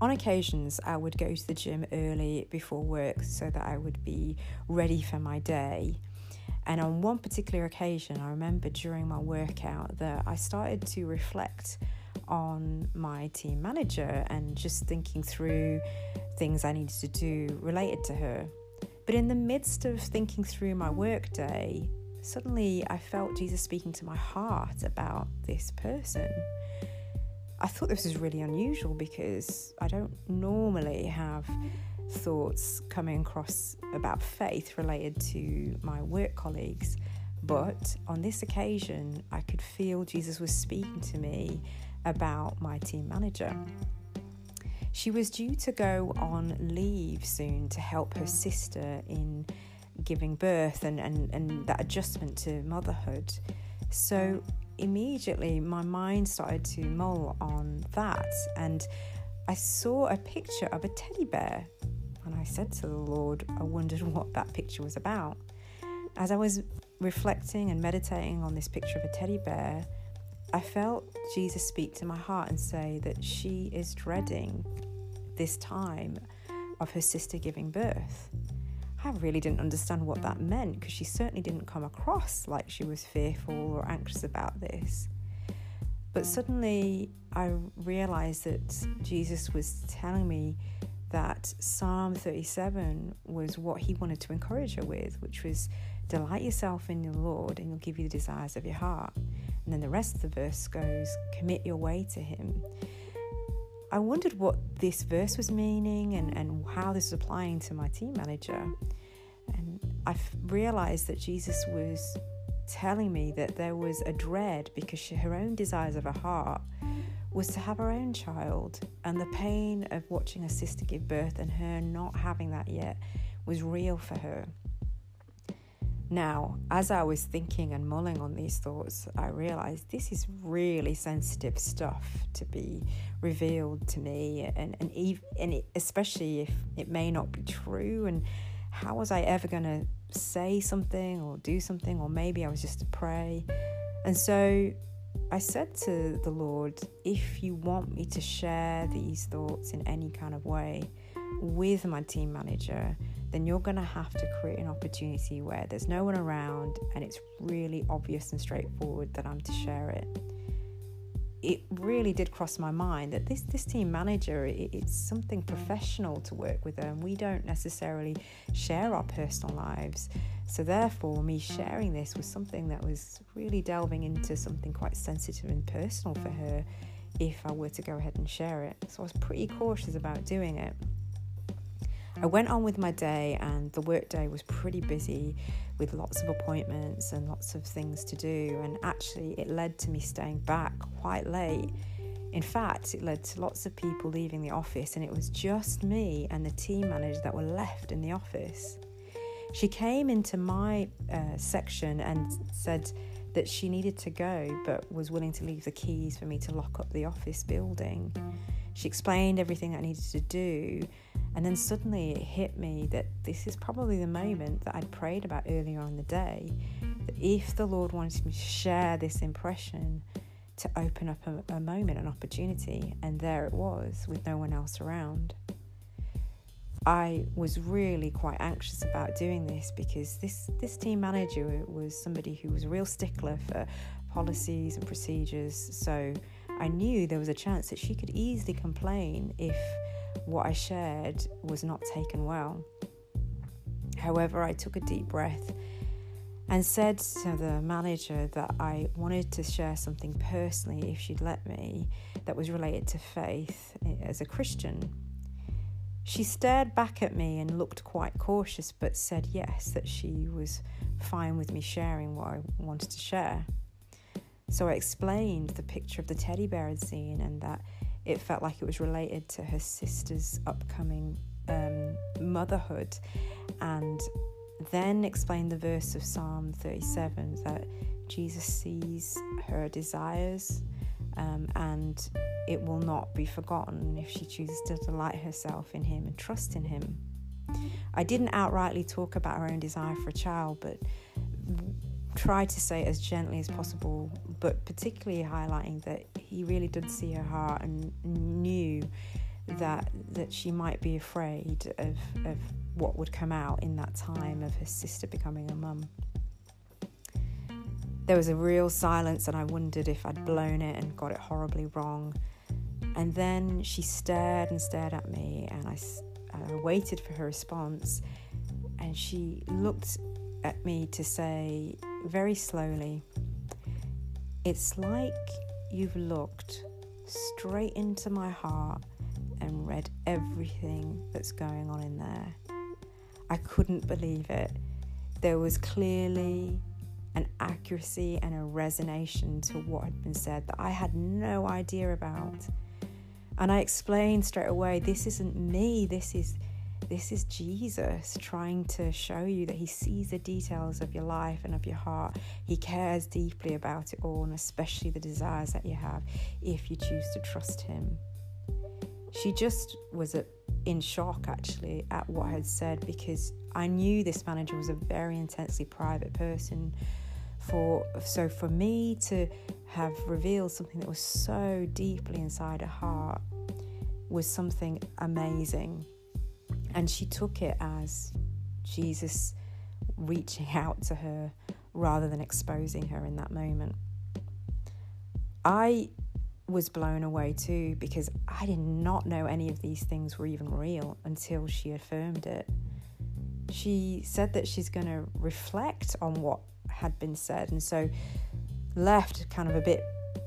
on occasions, I would go to the gym early before work so that I would be ready for my day. And on one particular occasion, I remember during my workout that I started to reflect on my team manager and just thinking through things I needed to do related to her. But in the midst of thinking through my workday, suddenly I felt Jesus speaking to my heart about this person. I thought this was really unusual because I don't normally have thoughts coming across about faith related to my work colleagues. But on this occasion, I could feel Jesus was speaking to me about my team manager. She was due to go on leave soon to help her sister in giving birth and, and, and that adjustment to motherhood. So immediately my mind started to mull on that and I saw a picture of a teddy bear and I said to the Lord, I wondered what that picture was about. As I was reflecting and meditating on this picture of a teddy bear, I felt Jesus speak to my heart and say that she is dreading this time of her sister giving birth. I really didn't understand what that meant because she certainly didn't come across like she was fearful or anxious about this. But suddenly I realized that Jesus was telling me that Psalm 37 was what he wanted to encourage her with, which was delight yourself in the Lord and he'll give you the desires of your heart. And then the rest of the verse goes, commit your way to him. I wondered what this verse was meaning and, and how this was applying to my team manager. And I realized that Jesus was telling me that there was a dread because she, her own desires of her heart was to have her own child, and the pain of watching her sister give birth and her not having that yet was real for her. Now, as I was thinking and mulling on these thoughts, I realized this is really sensitive stuff to be revealed to me, and and, ev- and it, especially if it may not be true. And how was I ever going to say something or do something, or maybe I was just to pray? And so I said to the Lord, if you want me to share these thoughts in any kind of way with my team manager, then you're going to have to create an opportunity where there's no one around and it's really obvious and straightforward that I'm to share it. It really did cross my mind that this this team manager it, it's something professional to work with her and we don't necessarily share our personal lives so, therefore, me sharing this was something that was really delving into something quite sensitive and personal for her if I were to go ahead and share it. So, I was pretty cautious about doing it. I went on with my day, and the workday was pretty busy with lots of appointments and lots of things to do. And actually, it led to me staying back quite late. In fact, it led to lots of people leaving the office, and it was just me and the team manager that were left in the office. She came into my uh, section and said that she needed to go but was willing to leave the keys for me to lock up the office building. She explained everything I needed to do, and then suddenly it hit me that this is probably the moment that I'd prayed about earlier on the day. That if the Lord wanted me to share this impression, to open up a, a moment, an opportunity, and there it was with no one else around. I was really quite anxious about doing this because this, this team manager was somebody who was a real stickler for policies and procedures. So I knew there was a chance that she could easily complain if what I shared was not taken well. However, I took a deep breath and said to the manager that I wanted to share something personally, if she'd let me, that was related to faith as a Christian. She stared back at me and looked quite cautious, but said yes, that she was fine with me sharing what I wanted to share. So I explained the picture of the teddy bear I'd seen and that it felt like it was related to her sister's upcoming um, motherhood, and then explained the verse of Psalm 37 that Jesus sees her desires um, and it will not be forgotten if she chooses to delight herself in Him and trust in Him. I didn't outrightly talk about her own desire for a child, but tried to say it as gently as possible, but particularly highlighting that He really did see her heart and knew that that she might be afraid of, of what would come out in that time of her sister becoming a mum. There was a real silence, and I wondered if I'd blown it and got it horribly wrong. And then she stared and stared at me, and I, I waited for her response. And she looked at me to say very slowly, It's like you've looked straight into my heart and read everything that's going on in there. I couldn't believe it. There was clearly an accuracy and a resonation to what had been said that I had no idea about. And I explained straight away this isn't me, this is this is Jesus trying to show you that He sees the details of your life and of your heart. He cares deeply about it all, and especially the desires that you have if you choose to trust Him. She just was in shock actually at what I had said because I knew this manager was a very intensely private person. For so for me to have revealed something that was so deeply inside her heart was something amazing and she took it as Jesus reaching out to her rather than exposing her in that moment. I was blown away too because I did not know any of these things were even real until she affirmed it. She said that she's going to reflect on what had been said, and so left kind of a bit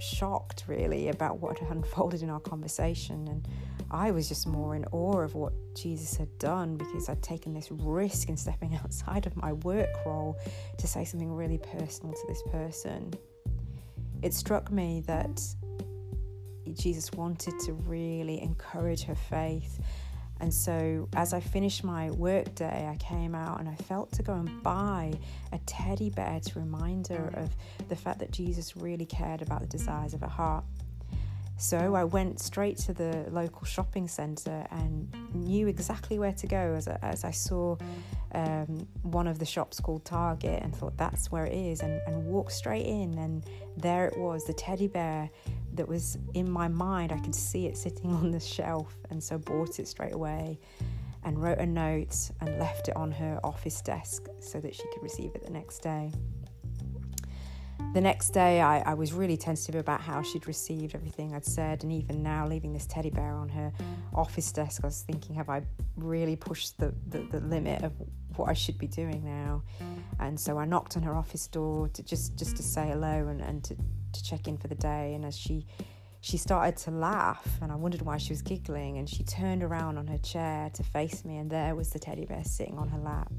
shocked really about what had unfolded in our conversation and I was just more in awe of what Jesus had done because I'd taken this risk in stepping outside of my work role to say something really personal to this person. It struck me that Jesus wanted to really encourage her faith. And so, as I finished my work day, I came out and I felt to go and buy a teddy bear to remind her of the fact that Jesus really cared about the desires of her heart. So I went straight to the local shopping centre and knew exactly where to go as, as I saw um, one of the shops called Target and thought that's where it is and, and walked straight in and there it was the teddy bear that was in my mind I could see it sitting on the shelf and so bought it straight away and wrote a note and left it on her office desk so that she could receive it the next day the next day, I, I, was really tentative about how she'd received everything I'd said, and even now, leaving this teddy bear on her office desk, I was thinking, have I really pushed the, the, the limit of what I should be doing now? And so I knocked on her office door to just, just to say hello and, and to, to check in for the day. And as she she started to laugh, and I wondered why she was giggling. And she turned around on her chair to face me, and there was the teddy bear sitting on her lap.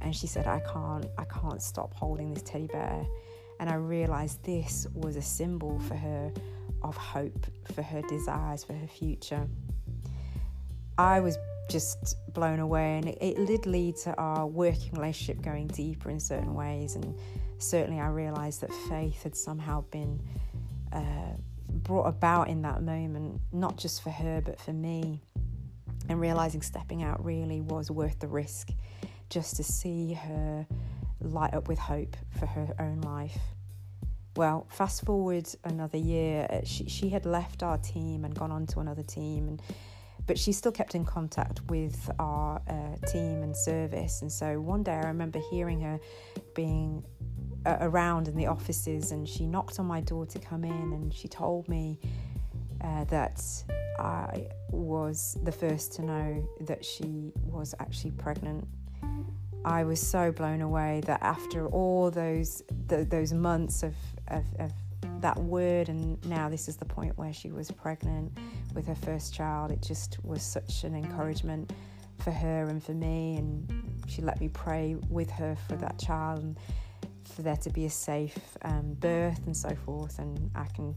And she said, "I can't, I can't stop holding this teddy bear." And I realized this was a symbol for her of hope, for her desires, for her future. I was just blown away, and it, it did lead to our working relationship going deeper in certain ways. And certainly, I realized that faith had somehow been uh, brought about in that moment, not just for her, but for me. And realizing stepping out really was worth the risk just to see her light up with hope for her own life. Well, fast forward another year, uh, she, she had left our team and gone on to another team, and but she still kept in contact with our uh, team and service. And so one day I remember hearing her being around in the offices, and she knocked on my door to come in, and she told me uh, that I was the first to know that she was actually pregnant I was so blown away that after all those the, those months of, of, of that word, and now this is the point where she was pregnant with her first child. It just was such an encouragement for her and for me, and she let me pray with her for that child and for there to be a safe um, birth and so forth. And I can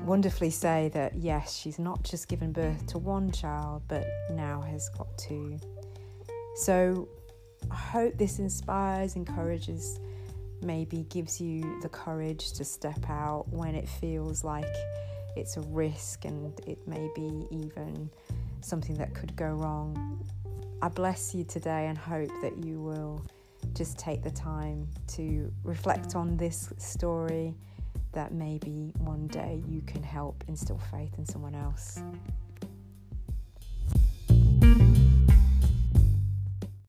wonderfully say that yes, she's not just given birth to one child, but now has got two. So I hope this inspires, encourages, maybe gives you the courage to step out when it feels like it's a risk and it may be even something that could go wrong. I bless you today and hope that you will just take the time to reflect on this story that maybe one day you can help instill faith in someone else.